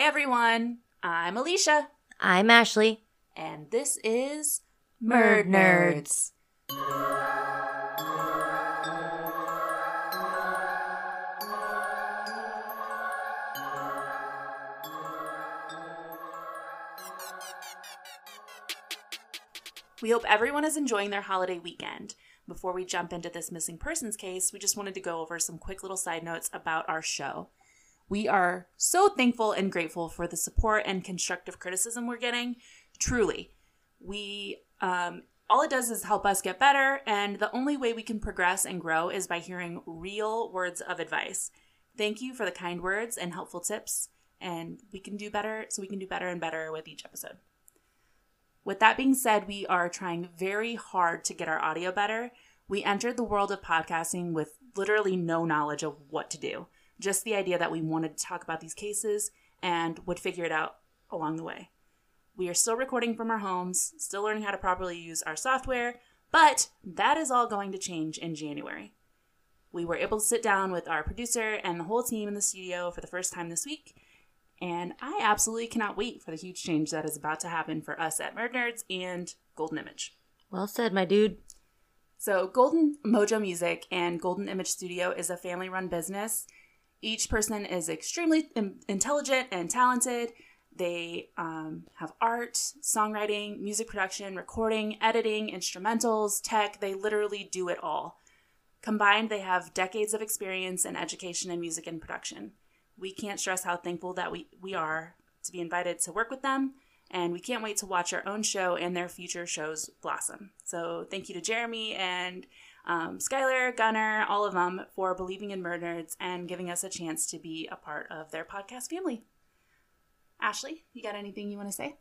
everyone. I'm Alicia, I'm Ashley. and this is Murd Nerds. We hope everyone is enjoying their holiday weekend. Before we jump into this missing persons case, we just wanted to go over some quick little side notes about our show. We are so thankful and grateful for the support and constructive criticism we're getting. Truly, we um, all it does is help us get better, and the only way we can progress and grow is by hearing real words of advice. Thank you for the kind words and helpful tips, and we can do better. So we can do better and better with each episode. With that being said, we are trying very hard to get our audio better. We entered the world of podcasting with literally no knowledge of what to do, just the idea that we wanted to talk about these cases and would figure it out along the way. We are still recording from our homes, still learning how to properly use our software, but that is all going to change in January. We were able to sit down with our producer and the whole team in the studio for the first time this week, and I absolutely cannot wait for the huge change that is about to happen for us at Murd Nerds and Golden Image. Well said, my dude. So, Golden Mojo Music and Golden Image Studio is a family run business. Each person is extremely in- intelligent and talented. They um, have art, songwriting, music production, recording, editing, instrumentals, tech. They literally do it all. Combined, they have decades of experience in education and music and production. We can't stress how thankful that we, we are to be invited to work with them, and we can't wait to watch our own show and their future shows blossom. So, thank you to Jeremy and um, Skylar, Gunner, all of them for believing in Murd and giving us a chance to be a part of their podcast family. Ashley, you got anything you want to say?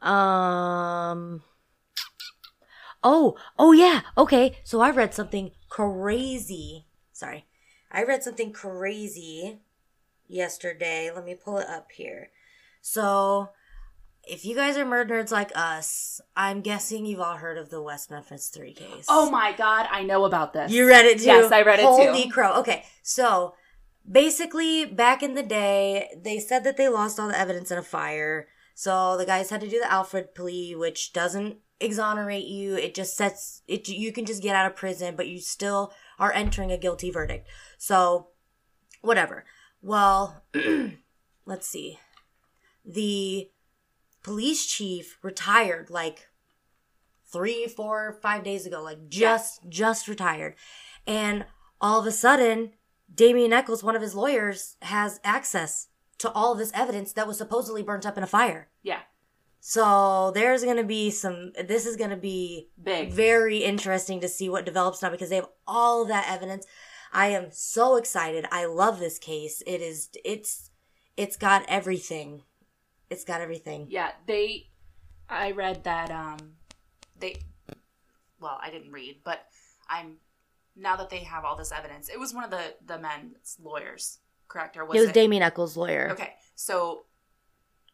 Um. Oh, oh yeah. Okay, so I read something crazy. Sorry, I read something crazy yesterday. Let me pull it up here. So, if you guys are murd nerds like us, I'm guessing you've all heard of the West Memphis Three case. Oh my god, I know about this. You read it too? Yes, I read it Holy too. Holy crow. Okay, so basically, back in the day, they said that they lost all the evidence in a fire. So the guys had to do the Alford plea, which doesn't exonerate you. It just sets it. You can just get out of prison, but you still are entering a guilty verdict. So, whatever. Well, let's see. The police chief retired like three, four, five days ago, like just just retired, and all of a sudden, Damien Echols, one of his lawyers, has access to all of this evidence that was supposedly burnt up in a fire. Yeah, So there's gonna be some. This is gonna be big. very interesting to see what develops now because they have all of that evidence. I am so excited. I love this case. It is. It's. It's got everything. It's got everything. Yeah, they. I read that um, they. Well, I didn't read, but I'm now that they have all this evidence. It was one of the the men's lawyers, correct? Or was it was it? Damien Echols' lawyer. Okay, so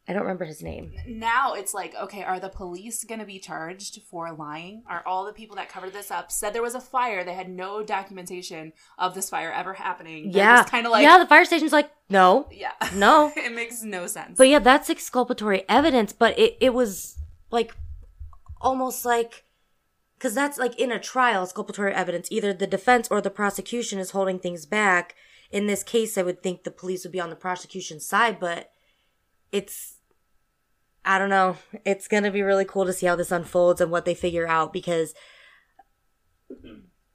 I don't remember his name. now it's like, okay, are the police going to be charged for lying? Are all the people that covered this up said there was a fire? They had no documentation of this fire ever happening. yeah, kind of like, yeah. The fire station's like, no, yeah, no. it makes no sense. But yeah, that's exculpatory evidence. But it, it was like almost like because that's like in a trial, exculpatory evidence. Either the defense or the prosecution is holding things back. In this case, I would think the police would be on the prosecution side, but it's I don't know. It's gonna be really cool to see how this unfolds and what they figure out because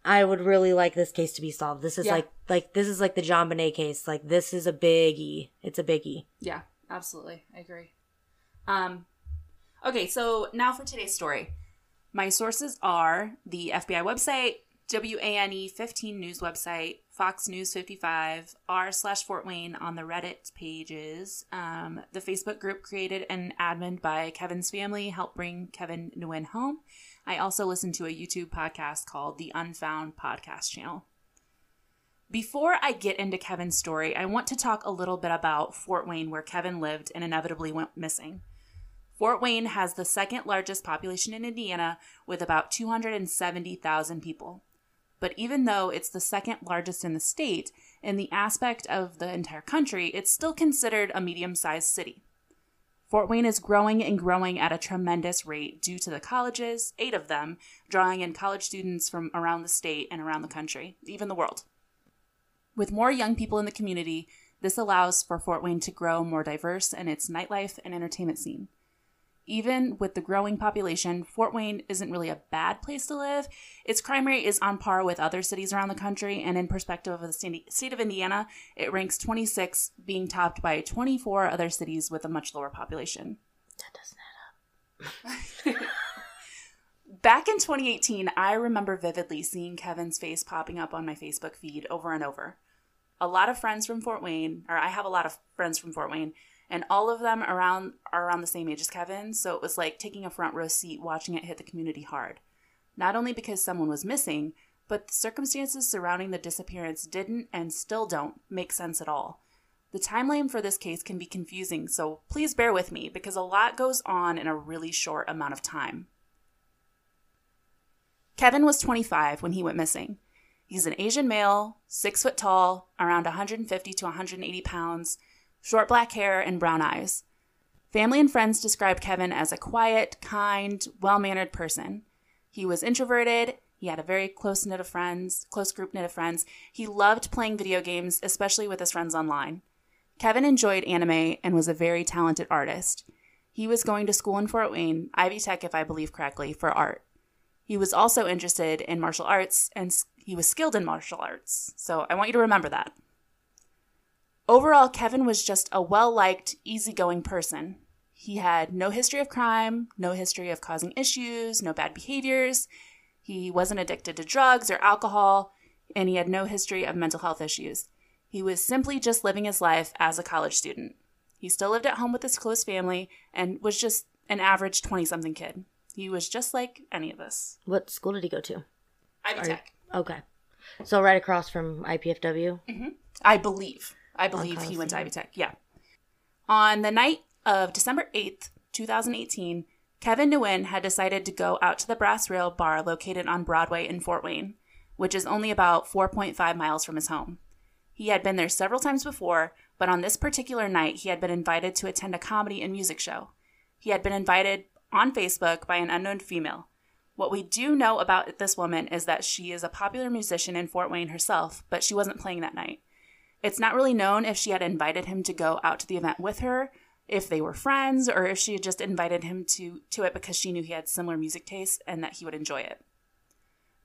I would really like this case to be solved. This is Yeah. like like this is like the JonBenét case. Like this is a biggie. It's a biggie. Yeah, absolutely. I agree. Um, okay, so now for today's story. My sources are the FBI website, WANE 15 news website, Fox News 55, r slash Fort Wayne on the Reddit pages, um, the Facebook group created and admin by Kevin's family helped bring Kevin Nguyen home. I also listen to a YouTube podcast called the Unfound Podcast Channel. Before I get into Kevin's story, I want to talk a little bit about Fort Wayne, where Kevin lived and inevitably went missing. Fort Wayne has the second largest population in Indiana with about 270,000 people. But even though it's the second largest in the state, in the aspect of the entire country, it's still considered a medium sized city. Fort Wayne is growing and growing at a tremendous rate due to the colleges, eight of them, drawing in college students from around the state and around the country, even the world. With more young people in the community, this allows for Fort Wayne to grow more diverse in its nightlife and entertainment scene. Even with the growing population, Fort Wayne isn't really a bad place to live. Its crime rate is on par with other cities around the country, and in perspective of the state of Indiana, it ranks 26, being topped by 24 other cities with a much lower population. That doesn't add up. Back in 2018, I remember vividly seeing Kevin's face popping up on my Facebook feed over and over. A lot of friends from Fort Wayne, or I have a lot of friends from Fort Wayne, and all of them around are around the same age as Kevin, so it was like taking a front row seat watching it hit the community hard. Not only because someone was missing, but the circumstances surrounding the disappearance didn't and still don't make sense at all. The timeline for this case can be confusing, so please bear with me because a lot goes on in a really short amount of time. Kevin was 25 when he went missing. He's an Asian male, six foot tall, around 150 to 180 pounds, short black hair, and brown eyes. Family and friends described Kevin as a quiet, kind, well mannered person. He was introverted. He had a very close knit of friends, close group knit of friends. He loved playing video games, especially with his friends online. Kevin enjoyed anime and was a very talented artist. He was going to school in Fort Wayne, Ivy Tech, if I believe correctly, for art. He was also interested in martial arts and he was skilled in martial arts. So I want you to remember that. Overall, Kevin was just a well liked, easygoing person. He had no history of crime, no history of causing issues, no bad behaviors. He wasn't addicted to drugs or alcohol, and he had no history of mental health issues. He was simply just living his life as a college student. He still lived at home with his close family and was just an average 20 something kid. He was just like any of us. What school did he go to? Ivy Are- Tech. Okay. So right across from IPFW. Mm-hmm. I believe. I believe he went to Ivy Tech. Yeah. On the night of December 8th, 2018, Kevin Nguyen had decided to go out to the Brass Rail bar located on Broadway in Fort Wayne, which is only about 4.5 miles from his home. He had been there several times before, but on this particular night, he had been invited to attend a comedy and music show. He had been invited on Facebook by an unknown female. What we do know about this woman is that she is a popular musician in Fort Wayne herself, but she wasn't playing that night. It's not really known if she had invited him to go out to the event with her, if they were friends, or if she had just invited him to, to it because she knew he had similar music tastes and that he would enjoy it.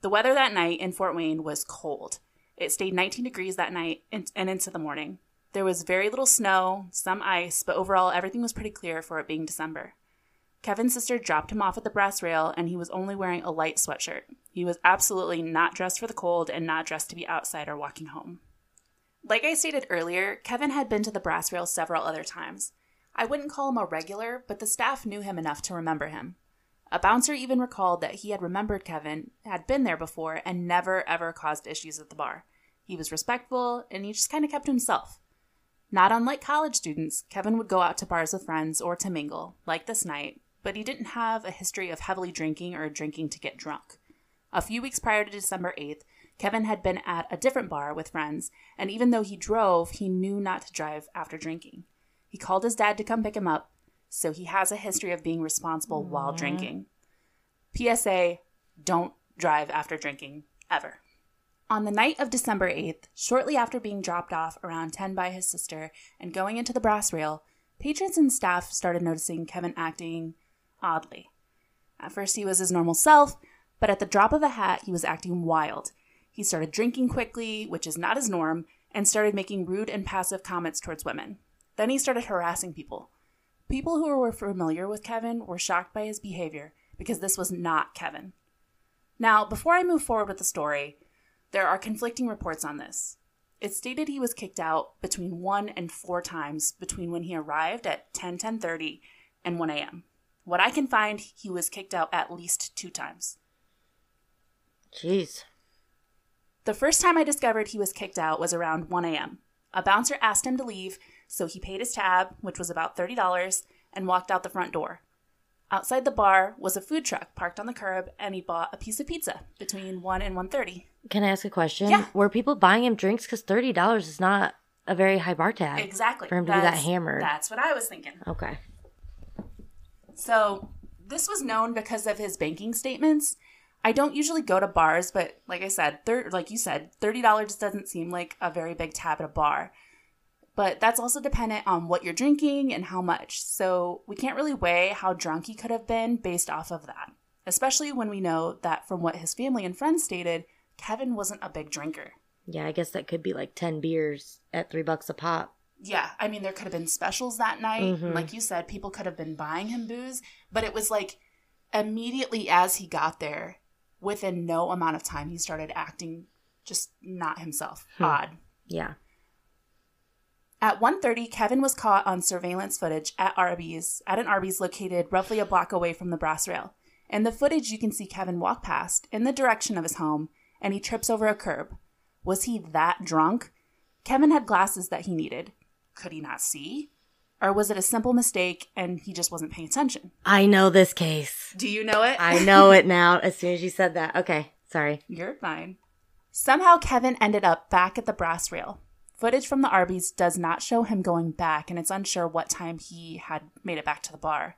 The weather that night in Fort Wayne was cold. It stayed 19 degrees that night and, and into the morning. There was very little snow, some ice, but overall everything was pretty clear for it being December. Kevin's sister dropped him off at the brass rail and he was only wearing a light sweatshirt. He was absolutely not dressed for the cold and not dressed to be outside or walking home. Like I stated earlier, Kevin had been to the brass rail several other times. I wouldn't call him a regular, but the staff knew him enough to remember him. A bouncer even recalled that he had remembered Kevin, had been there before, and never ever caused issues at the bar. He was respectful and he just kind of kept to himself. Not unlike college students, Kevin would go out to bars with friends or to mingle, like this night, but he didn't have a history of heavily drinking or drinking to get drunk. A few weeks prior to December 8th, Kevin had been at a different bar with friends, and even though he drove, he knew not to drive after drinking. He called his dad to come pick him up, so he has a history of being responsible while drinking. PSA don't drive after drinking, ever. On the night of December 8th, shortly after being dropped off around 10 by his sister and going into the brass rail, patrons and staff started noticing Kevin acting oddly. At first, he was his normal self, but at the drop of a hat, he was acting wild. He started drinking quickly, which is not his norm, and started making rude and passive comments towards women. Then he started harassing people. People who were familiar with Kevin were shocked by his behavior because this was not Kevin. Now, before I move forward with the story, there are conflicting reports on this. It stated he was kicked out between 1 and 4 times between when he arrived at 10 10:30 and 1 a.m. What I can find, he was kicked out at least 2 times. Jeez. The first time I discovered he was kicked out was around 1 a.m. A bouncer asked him to leave, so he paid his tab, which was about $30, and walked out the front door. Outside the bar was a food truck parked on the curb, and he bought a piece of pizza between one and 1.30. Can I ask a question? Yeah. Were people buying him drinks? Because thirty dollars is not a very high bar tag. Exactly For him to be that That's- hammered. That's what I was thinking. Okay. So this was known because of his banking statements. I don't usually go to bars, but like I said, thir- like you said, thirty dollars just doesn't seem like a very big tab at a bar. But that's also dependent on what you're drinking and how much. So we can't really weigh how drunk he could have been based off of that. Especially when we know that from what his family and friends stated, Kevin wasn't a big drinker. Yeah, I guess that could be like ten beers at three bucks a pop. Yeah, I mean, there could have been specials that night. Mhm. Like you said, people could have been buying him booze, but it was like immediately as he got there, within no amount of time, he started acting just not himself. Hmm. Odd. Yeah. At 1:30, Kevin was caught on surveillance footage at Arby's, at an Arby's located roughly a block away from the brass rail. In the footage, you can see Kevin walk past in the direction of his home, and he trips over a curb. Was he that drunk? Kevin had glasses that he needed. Could he not see? Or was it a simple mistake and he just wasn't paying attention? I know this case. Do you know it? I know it now as soon as you said that. Okay. Sorry. You're fine. Somehow Kevin ended up back at the brass rail. Footage from the Arby's does not show him going back, and it's unsure what time he had made it back to the bar.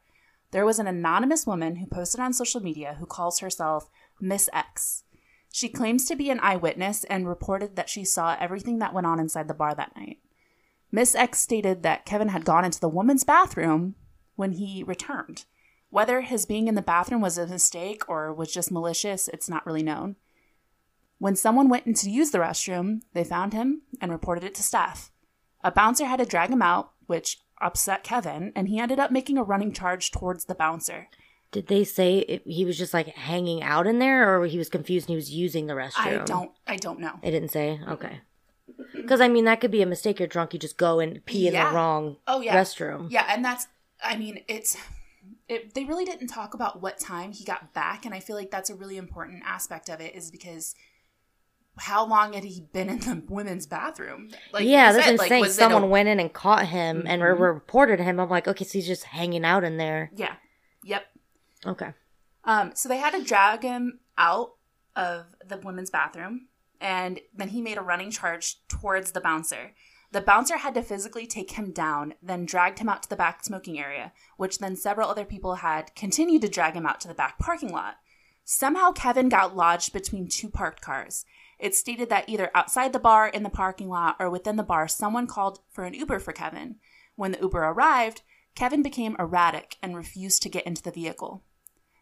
There was an anonymous woman who posted on social media who calls herself Miss X. She claims to be an eyewitness and reported that she saw everything that went on inside the bar that night. Miss X stated that Kevin had gone into the woman's bathroom when he returned. Whether his being in the bathroom was a mistake or was just malicious, it's not really known. When someone went in to use the restroom, they found him and reported it to staff. A bouncer had to drag him out, which upset Kevin, and he ended up making a running charge towards the bouncer. Did they say it, he was just like hanging out in there, or he was confused and he was using the restroom? I don't I don't know. It didn't say. Okay. Because I mean, that could be a mistake. You're drunk. You just go and pee in Yeah. the wrong Oh yeah. restroom. Yeah, and that's I mean, it's it, they really didn't talk about what time he got back and I feel like that's a really important aspect of it is because how long had he been in the women's bathroom? Like yeah, that's I'm like, it a- Someone went in and caught him and re- Mhm. reported him. I'm like, okay, so he's just hanging out in there. Yeah. Yep. Okay. Um, so they had to drag him out of the women's bathroom, and then he made a running charge towards the bouncer. The bouncer had to physically take him down, then dragged him out to the back smoking area, which then several other people had continued to drag him out to the back parking lot. Somehow, Kevin got lodged between two parked cars. It stated that either outside the bar, in the parking lot, or within the bar, someone called for an Uber for Kevin. When the Uber arrived, Kevin became erratic and refused to get into the vehicle.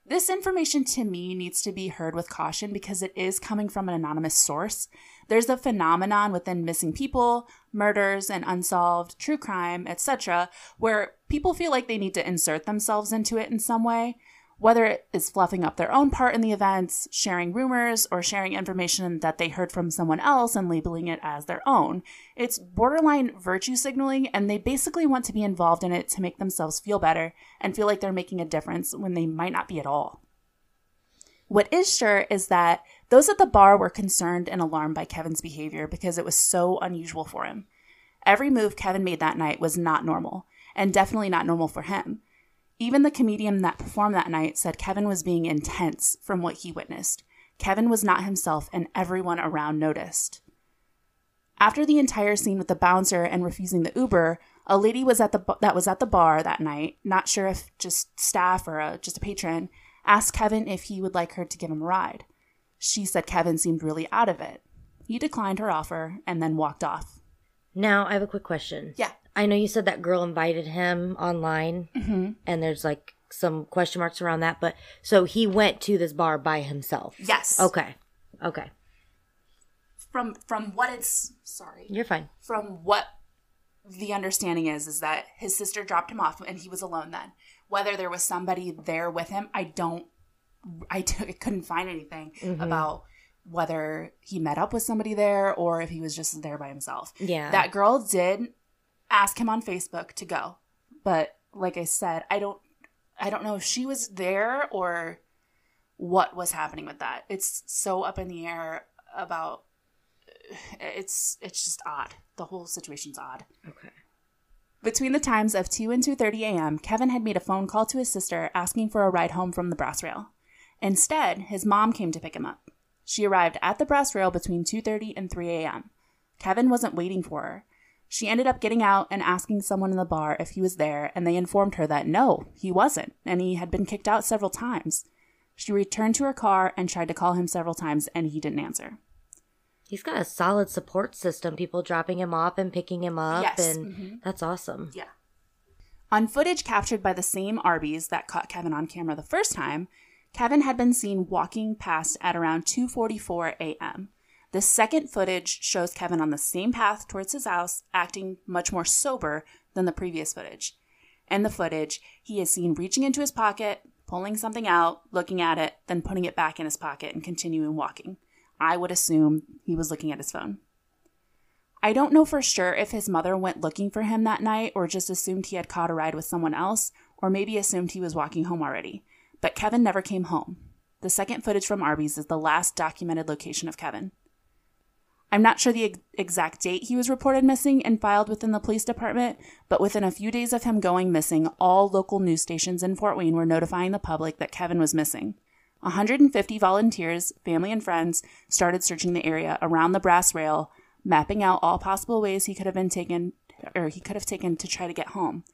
This information to me needs to be heard with caution because it is coming from an anonymous source. There's a phenomenon within missing people, murders, and unsolved true crime, etc., where people feel like they need to insert themselves into it in some way, whether it is fluffing up their own part in the events, sharing rumors, or sharing information that they heard from someone else and labeling it as their own. It's borderline virtue signaling, and they basically want to be involved in it to make themselves feel better and feel like they're making a difference when they might not be at all. What is sure is that those at the bar were concerned and alarmed by Kevin's behavior because it was so unusual for him. Every move Kevin made that night was not normal, and definitely not normal for him. Even the comedian that performed that night said Kevin was being intense from what he witnessed. Kevin was not himself, and everyone around noticed. After the entire scene with the bouncer and refusing the Uber, a lady was at the that was at the bar that night, not sure if just staff or a, just a patron, asked Kevin if he would like her to give him a ride. She said Kevin seemed really out of it. He declined her offer and then walked off. Now I have a quick question. Yeah. I know you said that girl invited him online, Mm-hmm. and there's like some question marks around that. But so he went to this bar by himself. Yes. Okay. Okay. From from what it's sorry. You're fine. From what the understanding is is that his sister dropped him off and he was alone then. Whether there was somebody there with him, I don't I t- I couldn't find anything Mhm. about whether he met up with somebody there or if he was just there by himself. Yeah. That girl did ask him on Facebook to go. But like I said, I don't I don't know if she was there or what was happening with that. It's so up in the air about it's it's just odd. The whole situation's odd. okay. Between the times of 2 and 2:30 a.m., Kevin had made a phone call to his sister asking for a ride home from the brass rail. Instead, his mom came to pick him up. She arrived at the brass rail between 2:30 and 3 a.m. Kevin wasn't waiting for her. She ended up getting out and asking someone in the bar if he was there, and they informed her that no, he wasn't, and he had been kicked out several times. She returned to her car and tried to call him several times, and he didn't answer. He's got a solid support system, people dropping him off and picking him up, Yes, and mhm. that's awesome. Yeah. On footage captured by the same Arby's that caught Kevin on camera the first time, Kevin had been seen walking past at around 2:44 a.m. The second footage shows Kevin on the same path towards his house, acting much more sober than the previous footage. In the footage, he is seen reaching into his pocket, pulling something out, looking at it, then putting it back in his pocket and continuing walking. I would assume he was looking at his phone. I don't know for sure if his mother went looking for him that night or just assumed he had caught a ride with someone else or maybe assumed he was walking home already. But Kevin never came home. The second footage from Arby's is the last documented location of Kevin. I'm not sure the ex- exact date he was reported missing and filed within the police department, but within a few days of him going missing, all local news stations in Fort Wayne were notifying the public that Kevin was missing. 150 volunteers, family and friends, started searching the area around the brass rail, mapping out all possible ways he could have been taken or he could have taken to try to get home.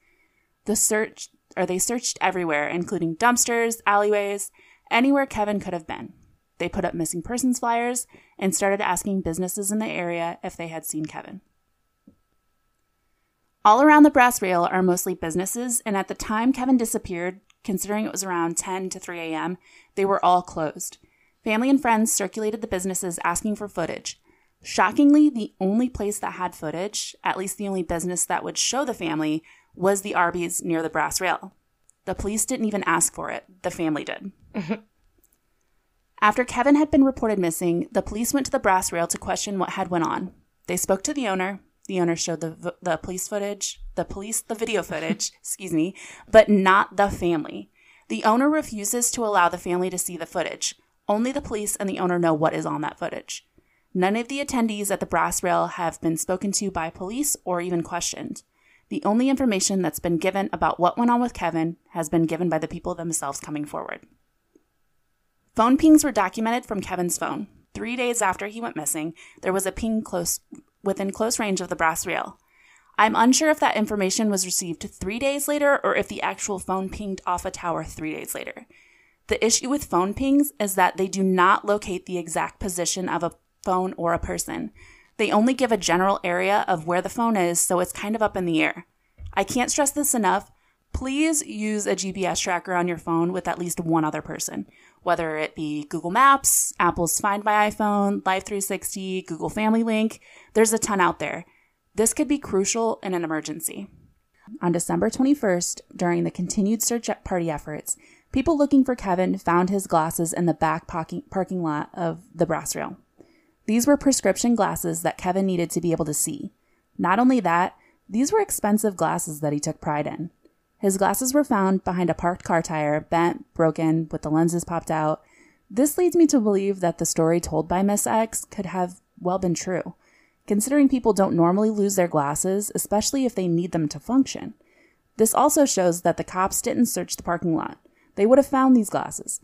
The search or they searched everywhere, including dumpsters, alleyways, anywhere Kevin could have been. They put up missing persons flyers and started asking businesses in the area if they had seen Kevin. All around the brass rail are mostly businesses, and at the time Kevin disappeared, considering it was around 10 to 3 a.m., they were all closed. Family and friends circulated the businesses asking for footage. Shockingly, the only place that had footage, at least the only business that would show the family, was the Arby's near the brass rail. The police didn't even ask for it, the family did. After Kevin had been reported missing, the police went to the brass rail to question what had went on. They spoke to the owner. The owner showed the the police footage, the police the video footage, excuse me, but not the family. The owner refuses to allow the family to see the footage. Only the police and the owner know what is on that footage. None of the attendees at the brass rail have been spoken to by police or even questioned. The only information that's been given about what went on with Kevin has been given by the people themselves coming forward. Phone pings were documented from Kevin's phone. Three days after he went missing, there was a ping close within close range of the brass rail. I'm unsure if that information was received three days later or if the actual phone pinged off a tower three days later. The issue with phone pings is that they do not locate the exact position of a phone or a person. They only give a general area of where the phone is, so it's kind of up in the air. I can't stress this enough. Please use a GPS tracker on your phone with at least one other person, whether it be Google Maps, Apple's Find My iPhone, Life360, Google Family Link. There's a ton out there. This could be crucial in an emergency. On December 21st, during the continued search party efforts, people looking for Kevin found his glasses in the back parking lot of the brass rail. These were prescription glasses that Kevin needed to be able to see. Not only that, these were expensive glasses that he took pride in. His glasses were found behind a parked car tire, bent, broken, with the lenses popped out. This leads me to believe that the story told by Miss X could have well been true, considering people don't normally lose their glasses, especially if they need them to function. This also shows that the cops didn't search the parking lot. They would have found these glasses.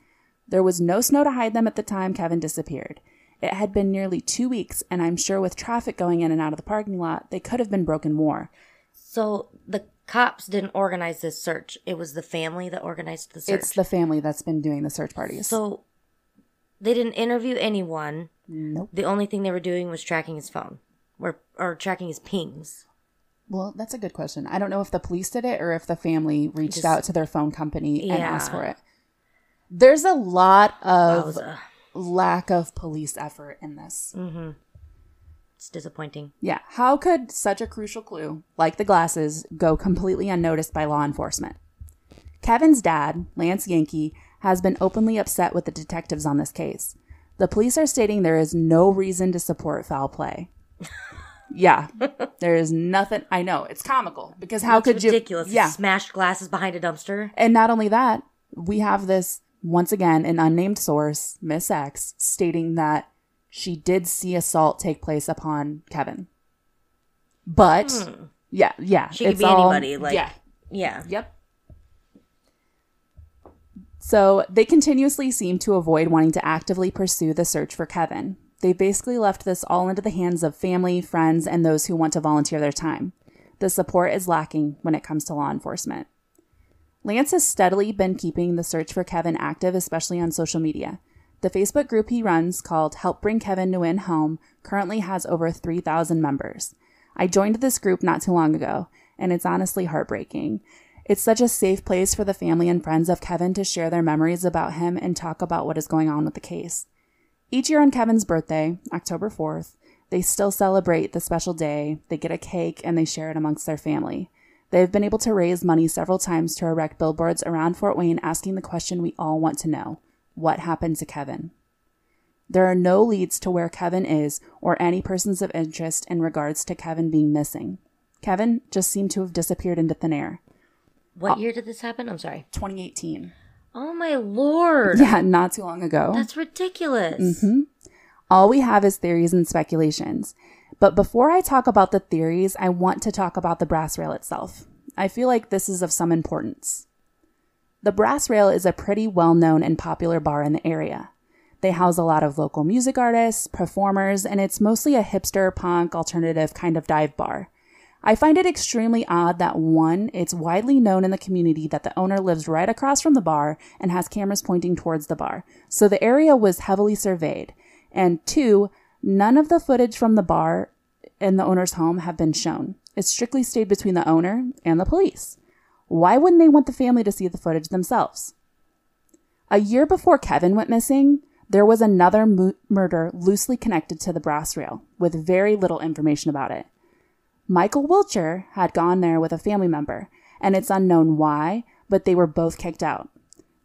There was no snow to hide them at the time Kevin disappeared. It had been nearly two weeks, and I'm sure with traffic going in and out of the parking lot, they could have been broken more. So the cops didn't organize this search. It was the family that organized the search. It's the family that's been doing the search parties. so they didn't interview anyone. nope. The only thing they were doing was tracking his phone or or tracking his pings. Well, that's a good question. I don't know if the police did it or if the family reached Just- out to their phone company and asked for it. There's a lot of Wowza. lack of police effort in this. Mm-hmm. It's disappointing. Yeah. How could such a crucial clue, like the glasses, go completely unnoticed by law enforcement? Kevin's dad, Lance Yankee, has been openly upset with the detectives on this case. The police are stating there is no reason to support foul play. yeah. There is nothing. I know. It's comical because how It's could you? ridiculous. Yeah. Smashed glasses behind a dumpster. And not only that, we have this once again an unnamed source, Miss X, stating that she did see assault take place upon Kevin. But hmm. Yeah, yeah. She could be all- anybody, like- yeah, Yeah. Yep. So they continuously seem to avoid wanting to actively pursue the search for Kevin. They basically left this all into the hands of family, friends, and those who want to volunteer their time. The support is lacking when it comes to law enforcement. Lance has steadily been keeping the search for Kevin active, especially on social media. The Facebook group he runs, called Help Bring Kevin Nguyen Home, currently has over 3,000 members. I joined this group not too long ago, and it's honestly heartbreaking. It's such a safe place for the family and friends of Kevin to share their memories about him and talk about what is going on with the case. Each year on Kevin's birthday, October 4th, they still celebrate the special day, they get a cake, and they share it amongst their family. They have been able to raise money several times to erect billboards around Fort Wayne asking the question we all want to know what happened to Kevin? There are no leads to where Kevin is or any persons of interest in regards to Kevin being missing. Kevin just seemed to have disappeared into thin air. What year did this happen? I'm sorry. 2018. Oh my lord. Yeah, not too long ago. That's ridiculous. Mm-hmm. All we have is theories and speculations. But before I talk about the theories, I want to talk about the brass rail itself. I feel like this is of some importance. The Brass Rail is a pretty well known and popular bar in the area. They house a lot of local music artists, performers, and it's mostly a hipster, punk, alternative kind of dive bar. I find it extremely odd that one, it's widely known in the community that the owner lives right across from the bar and has cameras pointing towards the bar, so the area was heavily surveyed. And two, none of the footage from the bar and the owner's home have been shown. It strictly stayed between the owner and the police. Why wouldn't they want the family to see the footage themselves? A year before Kevin went missing, there was another mu- murder loosely connected to the brass rail, with very little information about it. Michael Wilcher had gone there with a family member, and it's unknown why, but they were both kicked out.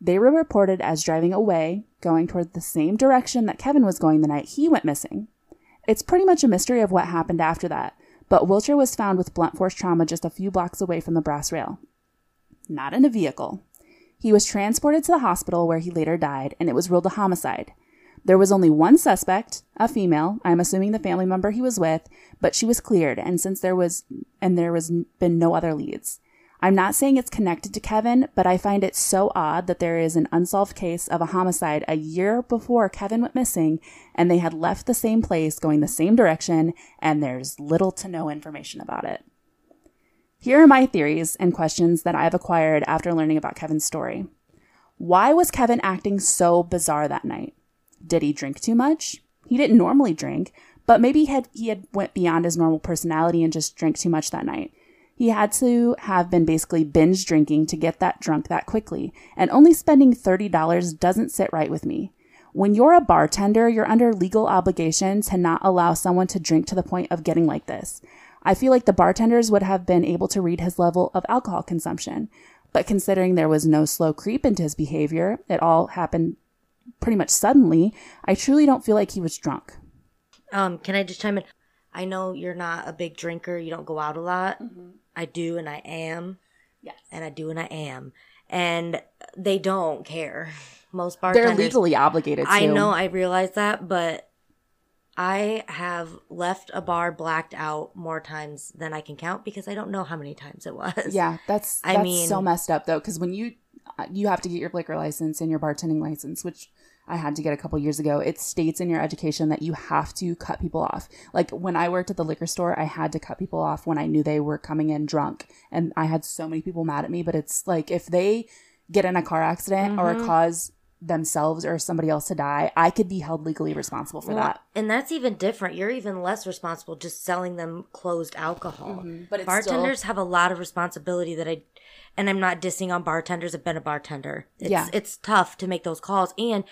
They were reported as driving away, going toward the same direction that Kevin was going the night he went missing. It's pretty much a mystery of what happened after that, but Wilcher was found with blunt force trauma just a few blocks away from the brass rail. Not in a vehicle. He was transported to the hospital where he later died, and it was ruled a homicide. There was only one suspect, a female. I'm assuming the family member he was with, but she was cleared, and since there was and there was been no other leads. I'm not saying it's connected to Kevin, but I find it so odd that there is an unsolved case of a homicide a year before Kevin went missing, and they had left the same place going the same direction, and there's little to no information about it. Here are my theories and questions that I've acquired after learning about Kevin's story. Why was Kevin acting so bizarre that night? Did he drink too much? He didn't normally drink, but maybe he had, he had went beyond his normal personality and just drank too much that night. He had to have been basically binge drinking to get that drunk that quickly, and only spending $30 doesn't sit right with me. When you're a bartender, you're under legal obligation to not allow someone to drink to the point of getting like this. I feel like the bartenders would have been able to read his level of alcohol consumption. But considering there was no slow creep into his behavior, it all happened pretty much suddenly, I truly don't feel like he was drunk. Um, can I just chime in? I know you're not a big drinker. You don't go out a lot. I do, and I am, Yes. and I do, and I am, and they don't care. Most bartenders. They're legally obligated to. I know. I realize that, but I have left a bar blacked out more times than I can count because I don't know how many times it was. Yeah, that's I that's mean- so messed up though, because when you you have to get your liquor license and your bartending license, which I had to get a couple years ago. It states in your education that you have to cut people off. Like when I worked at the liquor store, I had to cut people off when I knew they were coming in drunk, and I had so many people mad at me. But it's like if they get in a car accident or Mm-hmm. cause themselves or somebody else to die, I could be held legally responsible for Well, that. And that's even different. You're even less responsible just selling them closed alcohol. Mm-hmm. But it's bartenders have a lot of responsibility that I and I'm not dissing on bartenders. I've been a bartender. It's, Yeah. it's tough to make those calls and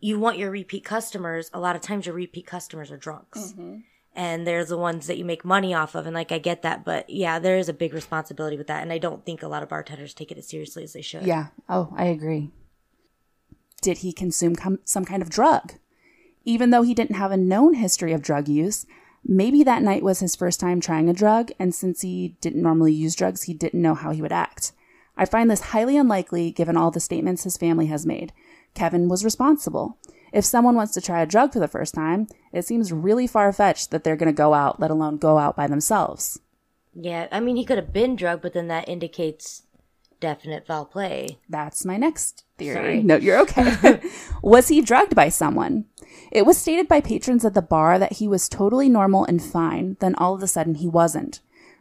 you want your repeat customers. A lot of times your repeat customers are drunks. Mm-hmm. And they're the ones that you make money off of. And like, I get that. But yeah, there is a big responsibility with that. And I don't think a lot of bartenders take it as seriously as they should. Yeah. Oh, I agree. Did he consume com- some kind of drug? Even though he didn't have a known history of drug use, maybe that night was his first time trying a drug, and since he didn't normally use drugs, he didn't know how he would act. I find this highly unlikely given all the statements his family has made. Kevin was responsible. If someone wants to try a drug for the first time, it seems really far fetched that they're going to go out, let alone go out by themselves. Yeah, I mean, he could have been drugged, but then that indicates definite foul play. That's my next theory. Sorry. No, you're okay. was he drugged by someone? It was stated by patrons at the bar that he was totally normal and fine, then all of a sudden he wasn't.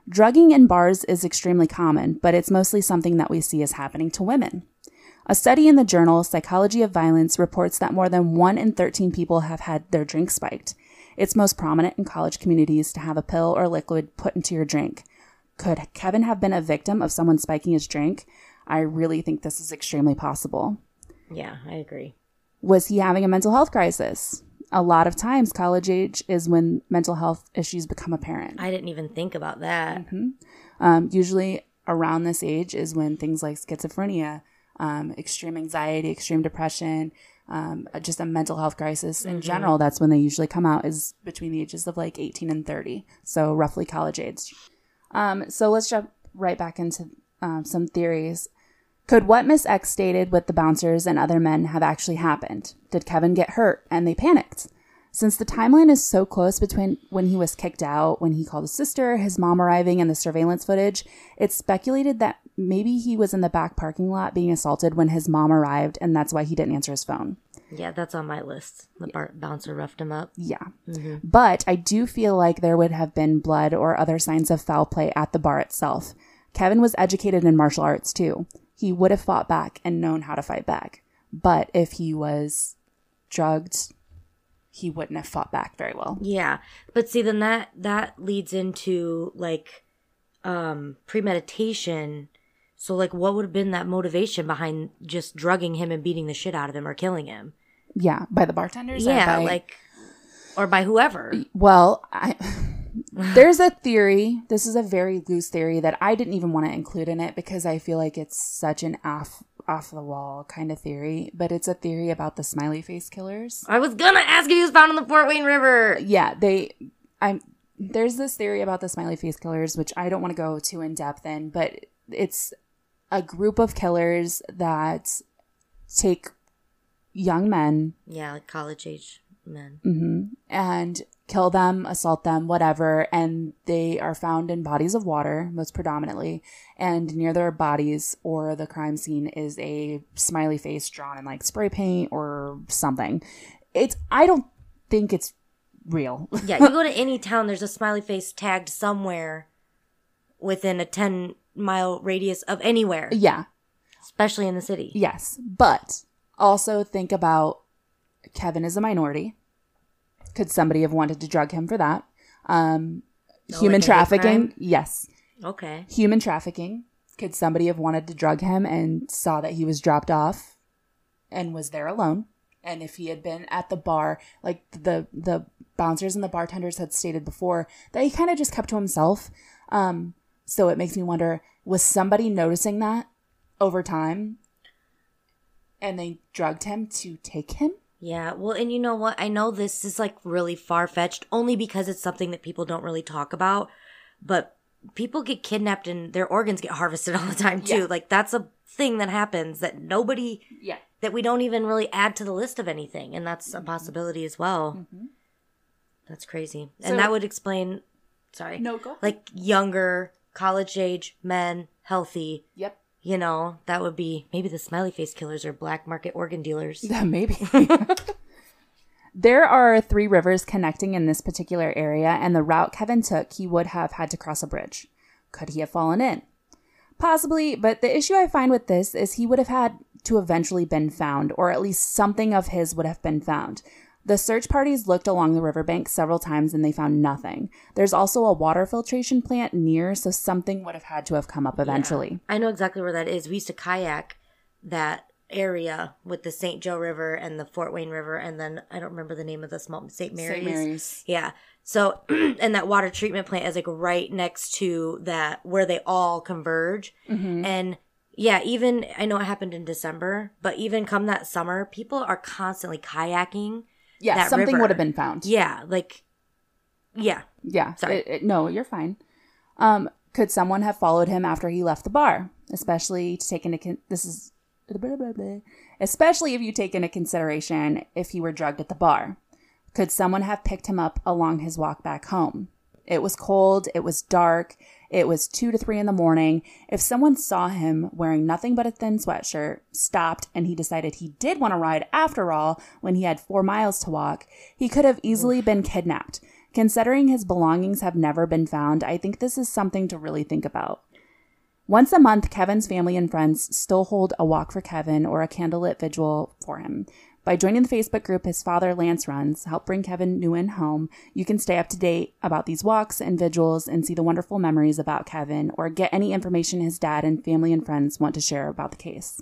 Drugging in bars is extremely common, but it's mostly something that we see as happening to women. A study in the journal Psychology of Violence reports that more than 1 in 13 people have had their drink spiked. It's most prominent in college communities to have a pill or liquid put into your drink. Could Kevin have been a victim of someone spiking his drink? I really think this is extremely possible. Yeah, I agree. Was he having a mental health crisis? A lot of times, college age is when mental health issues become apparent. I didn't even think about that. Um, usually, around this age is when things like schizophrenia, um, extreme anxiety, extreme depression, um, just a mental health crisis in general, that's when they usually come out, is between the ages of like 18 and 30. So, roughly college age. Um, so, let's jump right back into um, some theories. Could what Miss X stated with the bouncers and other men have actually happened? Did Kevin get hurt and they panicked? Since the timeline is so close between when he was kicked out, when he called his sister, his mom arriving, and the surveillance footage, it's speculated that maybe he was in the back parking lot being assaulted when his mom arrived, and that's why he didn't answer his phone. Yeah, that's on my list. The bar- bouncer roughed him up. Yeah. But I do feel like there would have been blood or other signs of foul play at the bar itself. Kevin was educated in martial arts too. He would have fought back and known how to fight back. But if he was drugged, he wouldn't have fought back very well. Yeah, but see, then that that leads into like um premeditation. So, like, what would have been that motivation behind just drugging him and beating the shit out of him or killing him? Yeah, by the bartenders. or Yeah, by- like, or by whoever. Well, I, there's a theory. This is a very loose theory that I didn't even want to include in it because I feel like it's such an off off the wall kind of theory. But it's a theory about the smiley face killers. I was gonna ask if he was found in the Fort Wayne River. Uh, yeah, they. I'm. There's this theory about the smiley face killers, which I don't want to go too in depth in, but it's a group of killers that take young men Yeah, like college age men. Mm. and kill them, assault them, whatever, and they are found in bodies of water, most predominantly, and near their bodies or the crime scene is a smiley face drawn in like spray paint or something. It's I don't think it's real. Yeah, you go to any town, there's a smiley face tagged somewhere within a 10 mile radius of anywhere, yeah, especially in the city. yes, but also think about Kevin is a minority. Could somebody have wanted to drug him for that? Um, Oh, human like trafficking, yes. Okay. human trafficking. Could somebody have wanted to drug him and saw that he was dropped off and was there alone? And if he had been at the bar, like the the bouncers and the bartenders had stated before, that he kind of just kept to himself. Um, so it makes me wonder: was somebody noticing that over time, and they drugged him to take him? Yeah, well, and you know what? I know this is like really far fetched only because it's something that people don't really talk about, but people get kidnapped and their organs get harvested all the time too. Yeah. Like that's a thing that happens that nobody Yeah. that we don't even really add to the list of anything, and that's a mm-hmm. possibility as well. Mm-hmm. That's crazy, So- and that would explain. Sorry, No, go. like younger, college age men, healthy. Yep. You know, that would be maybe the smiley face killers or black market organ dealers. Yeah, maybe. there are three rivers connecting in this particular area, and the route Kevin took, he would have had to cross a bridge. Could he have fallen in? Possibly, but the issue I find with this is he would have had to eventually been found, or at least something of his would have been found. The search parties looked along the riverbank several times and they found nothing. There's also a water filtration plant near, so something would have had to have come up eventually. I know exactly where that is. We used to kayak that area with the St. Joe River and the Fort Wayne River, and then I don't remember the name of the small St. Mary's. St. Mary's. Yeah. So, and that water treatment plant is like right next to that where they all converge. Mm-hmm. And yeah, even I know it happened in December, but even come that summer, people are constantly kayaking. Yeah, something river. would have been found. Yeah, like, yeah. Yeah. Sorry. it- it- no, you're fine. Um, could someone have followed him after he left the bar, especially to take into con- this is blah, blah, blah. especially if you take into consideration if he were drugged at the bar. Could someone have picked him up along his walk back home? It was cold, it was dark, It was 2 to 3 in the morning. If someone saw him wearing nothing but a thin sweatshirt, stopped, and he decided he did want to ride after all when he had four miles to walk, he could have easily been kidnapped. Considering his belongings have never been found, I think this is something to really think about. Once a month, Kevin's family and friends still hold a walk for Kevin or a candlelit vigil for him. By joining the Facebook group his father Lance runs, Help Bring Kevin Nguyen Home, you can stay up to date about these walks and vigils and see the wonderful memories about Kevin or get any information his dad and family and friends want to share about the case.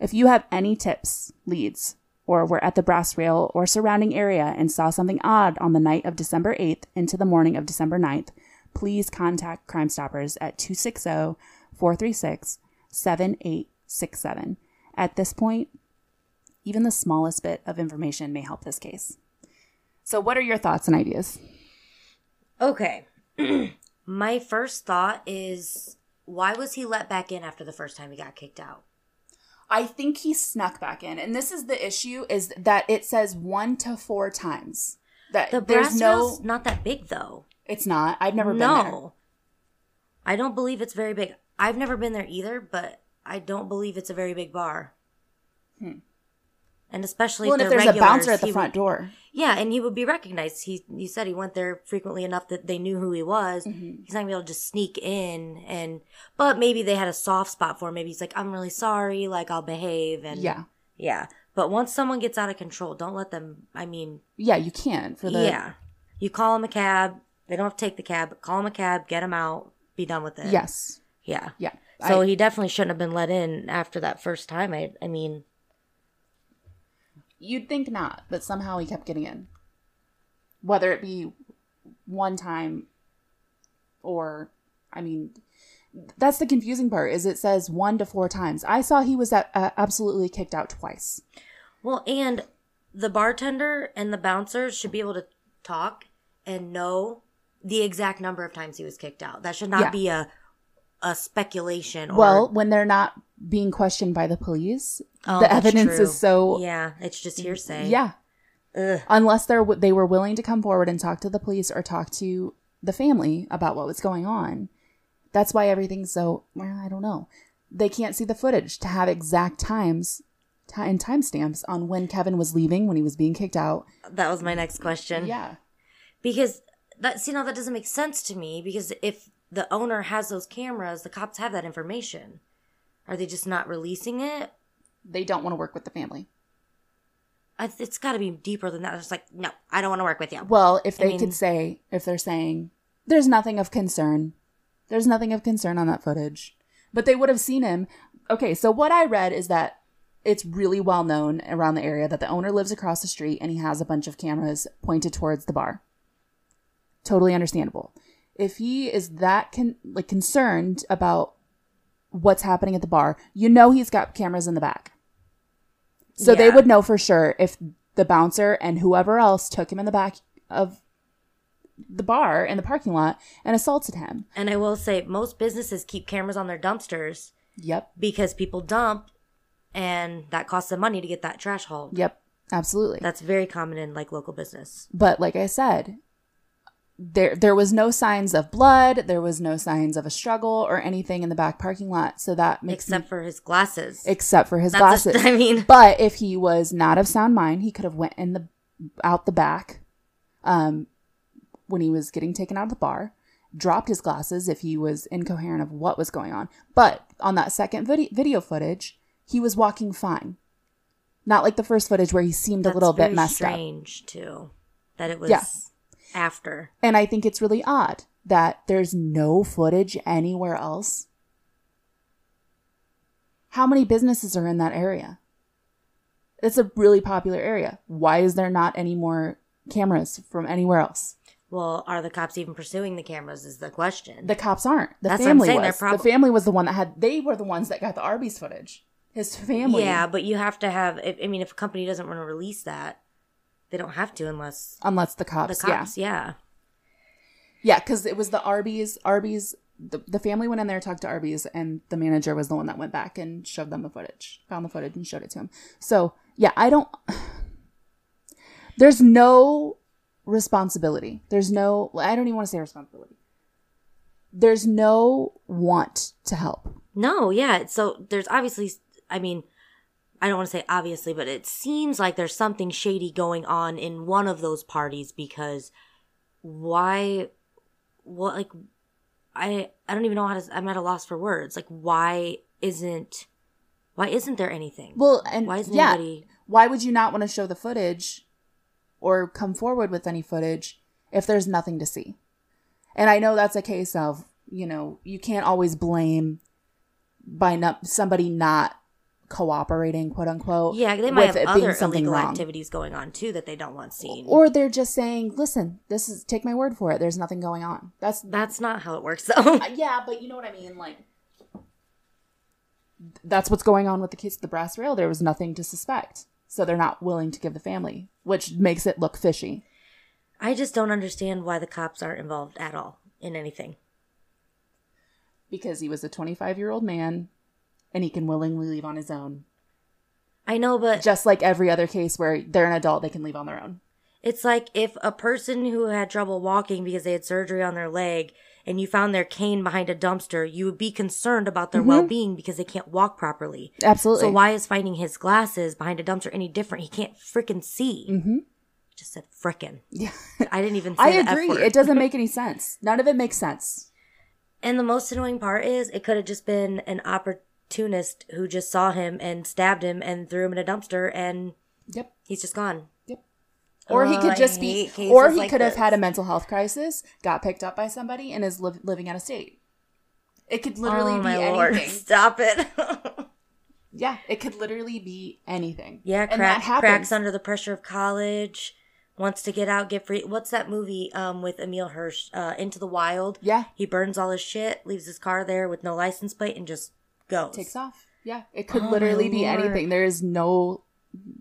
If you have any tips, leads, or were at the brass rail or surrounding area and saw something odd on the night of December 8th into the morning of December 9th, please contact Crime Stoppers at 260 436 7867. At this point, even the smallest bit of information may help this case. So, what are your thoughts and ideas? Okay. My first thought is why was he let back in after the first time he got kicked out? I think he snuck back in, and this is the issue: is that it says one to four times. That The there's no, not that big though. it's not. I've never been there. no. I don't believe it's very big. I've never been there either, but I don't believe it's a very big bar. Hmm. And especially. Well, and if, if they're there's a bouncer at the he front would, door, Yeah, and he would be recognized. He he said he went there frequently enough that they knew who he was. Mm-hmm. He's not gonna be able to just sneak in and but maybe they had a soft spot for him. Maybe he's like, I'm really sorry, like I'll behave and yeah, Yeah. But once someone gets out of control, don't let them I mean, yeah, you can for the yeah. You call them a cab. They don't have to take the cab. Call them a cab, get them out, be done with it. yes, Yeah. yeah. So I- he definitely shouldn't have been let in after that first time. I I mean, You'd think not, but somehow he kept getting in. Whether it be one time or, I mean, that's the confusing part. Is it says one to four times. I saw he was at, uh, absolutely kicked out twice. well, and the bartender and the bouncers should be able to talk and know the exact number of times he was kicked out. That should not Yeah. be a a speculation or Well, when they're not being questioned by the police, Oh, the evidence true. is so Yeah, it's just hearsay. yeah. Ugh. Unless they're they were willing to come forward and talk to the police or talk to the family about what was going on. That's why everything's so well, I don't know. They can't see the footage to have exact times ti- and timestamps on when Kevin was leaving, when he was being kicked out. That was my next question. Yeah. Because that see now that doesn't make sense to me because if the owner has those cameras, the cops have that information. Are they just not releasing it? They don't want to work with the family. I, it's got to be deeper than that. It's like, no, I don't want to work with you. Well, if I they mean- could say, if they're saying, there's nothing of concern, there's nothing of concern on that footage, but they would have seen him. Okay, so what I read is that it's really well known around the area that the owner lives across the street and he has a bunch of cameras pointed towards the bar. Totally understandable. If he is that con- like concerned about what's happening at the bar, you know he's got cameras in the back. So they would know for sure if the bouncer and whoever else took him in the back of the bar in the parking lot and assaulted him. And I will say, most businesses keep cameras on their dumpsters Yep. because people dump, and that costs them money to get that trash hauled. Yep. Absolutely. That's very common in like local business. but like I said, there there was no signs of blood, there was no signs of a struggle or anything in the back parking lot, so that makes Except me, for his glasses. except for his That's glasses. I mean, But if he was not of sound mind, he could have went in the out the back um when he was getting taken out of the bar, dropped his glasses if he was incoherent of what was going on. But on that second video, video footage, he was walking fine. Not like the first footage where he seemed a that's little bit messed up. strange too. That it was Yeah. After. And I think it's really odd that there's no footage anywhere else. How many businesses are in that area? It's a really popular area. Why is there not any more cameras from anywhere else? Well, are the cops even pursuing the cameras? Is the question. The cops aren't. The That's family was. prob- the family was the one that had. They were the ones that got the Arby's footage. His family. yeah, but you have to have. If, I mean, if a company doesn't want to release that, they don't have to unless Unless the the cops. yeah. cops. Yeah. Yeah, because it was the Arby's. Arby's. The, the family went in there, talked to Arby's, and the manager was the one that went back and showed them the footage, found the footage, and showed it to him. So yeah, I don't. There's no responsibility. There's no. I don't even want to say responsibility. there's no want to help. No, yeah. So there's obviously, I mean, I don't want to say obviously, but it seems like there's something shady going on in one of those parties because why, what, like, I, I don't even know how to, I'm at a loss for words. Like, why isn't, why isn't there anything? Well, and why isn't yeah, anybody, why would you not want to show the footage or come forward with any footage if there's nothing to see? And I know that's a case of, you know, you can't always blame by not somebody not cooperating, quote unquote. yeah, they might have other something illegal wrong. activities going on too that they don't want seen. Or they're just saying, "Listen, this is take my word for it. There's nothing going on." That's That's not how it works though. Uh, yeah, but you know what I mean. Like that's what's going on with the case of the brass rail. There was nothing to suspect, so they're not willing to give the family, which makes it look fishy. I just don't understand why the cops aren't involved at all in anything. Because he was a 25 year old man, and he can willingly leave on his own, I know, but just like every other case where they're an adult, they can leave on their own. It's like if a person who had trouble walking because they had surgery on their leg and you found their cane behind a dumpster, you would be concerned about their well being because they can't walk properly. Absolutely. So why is finding his glasses behind a dumpster any different? He can't frickin' see. Mm-hmm. Just said frickin'. Yeah, I didn't even say I agree. It doesn't make any sense. None of it makes sense. And the most annoying part is it could have just been an opportunist who just saw him and stabbed him and threw him in a dumpster and Yep. he's just gone. yep Or he Oh, could just be, or he like could have had a mental health crisis, got picked up by somebody, and is li- living out of state. It could literally oh, be lord. anything. Stop it. Yeah, it could literally be anything. Yeah, and crack, cracks under the pressure of college. Wants to get out, get free. What's that movie um, with Emile Hirsch? Uh, Into the Wild. Yeah, He burns all his shit, leaves his car there with no license plate, and just goes. takes off. Yeah, it could Oh, literally be Lord. anything. There is no,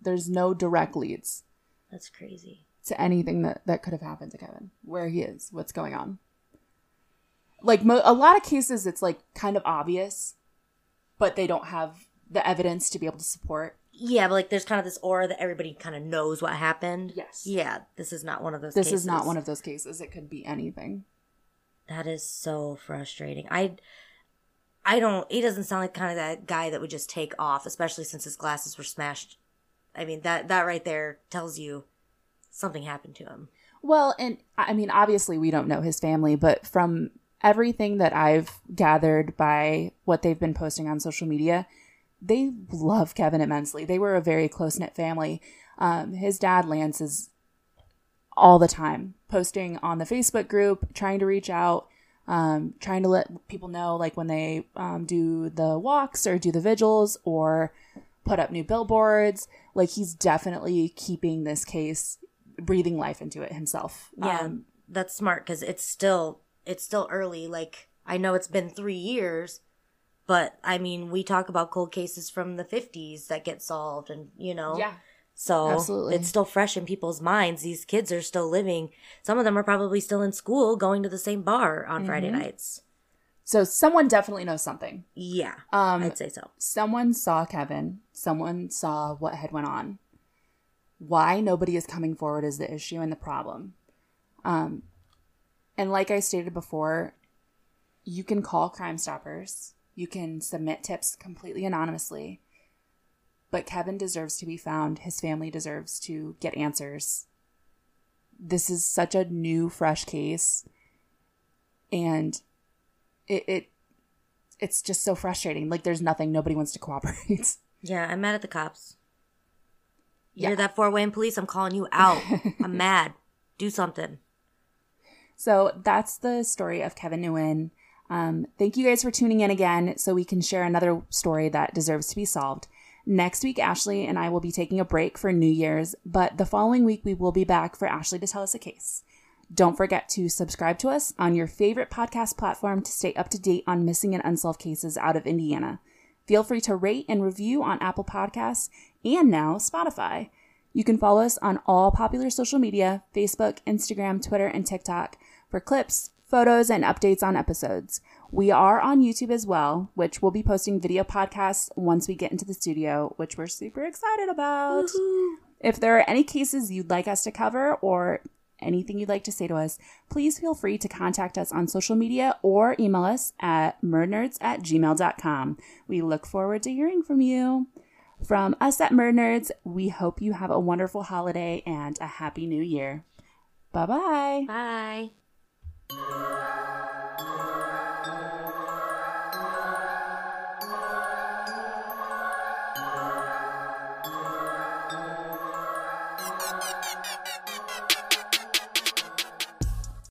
there's no direct leads That's crazy. to anything that that could have happened to Kevin, where he is, what's going on. Like mo- a lot of cases, it's like kind of obvious, but they don't have the evidence to be able to support. Yeah, but like there's kind of this aura that everybody kind of knows what happened. Yes. Yeah, this is not one of those. This cases. is not one of those cases. It could be anything. That is so frustrating. I, I don't. He doesn't sound like kind of that guy that would just take off, especially since his glasses were smashed. I mean that that right there tells you something happened to him. Well, and I mean, obviously, we don't know his family, but from everything that I've gathered by what they've been posting on social media, they love Kevin immensely. They were a very close knit family. Um, his dad, Lance, is all the time posting on the Facebook group, trying to reach out, um, trying to let people know, like when they um, do the walks or do the vigils or put up new billboards. Like he's definitely keeping this case, breathing life into it himself. Yeah, Um, that's smart because it's still it's still early. Like I know it's been three years, but I mean we talk about cold cases from the fifties that get solved, and you know, yeah. So absolutely. it's still fresh in people's minds. These kids are still living. Some of them are probably still in school, going to the same bar on Friday Mm-hmm. nights. So someone definitely knows something. Yeah, Um, I'd say so. someone saw Kevin. Someone saw what had went on. Why nobody is coming forward is the issue and the problem. Um, and like I stated before, you can call Crime Stoppers. You can submit tips completely anonymously. But Kevin deserves to be found. His family deserves to get answers. This is such a new, fresh case. And it, it it's just so frustrating. Like there's nothing. Nobody wants to cooperate. Yeah, I'm mad at the cops. You're hear that Fort Wayne police? I'm calling you out. I'm mad. Do something. So that's the story of Kevin Nguyen. Um, thank you guys for tuning in again so we can share another story that deserves to be solved. Next week, Ashley and I will be taking a break for New Year's, but the following week we will be back for Ashley to tell us a case. Don't forget to subscribe to us on your favorite podcast platform to stay up to date on missing and unsolved cases out of Indiana. Feel free to rate and review on Apple Podcasts and now Spotify. You can follow us on all popular social media Facebook, Instagram, Twitter, and TikTok for clips, photos, and updates on episodes. We are on YouTube as well, which we'll be posting video podcasts once we get into the studio, which we're super excited about. If there are any cases you'd like us to cover or anything you'd like to say to us, please feel free to contact us on social media or email us at murdnerds at gmail.com. We look forward to hearing from you. From us at Murd Nerds, we hope you have a wonderful holiday and a happy new year. Bye-bye. Bye.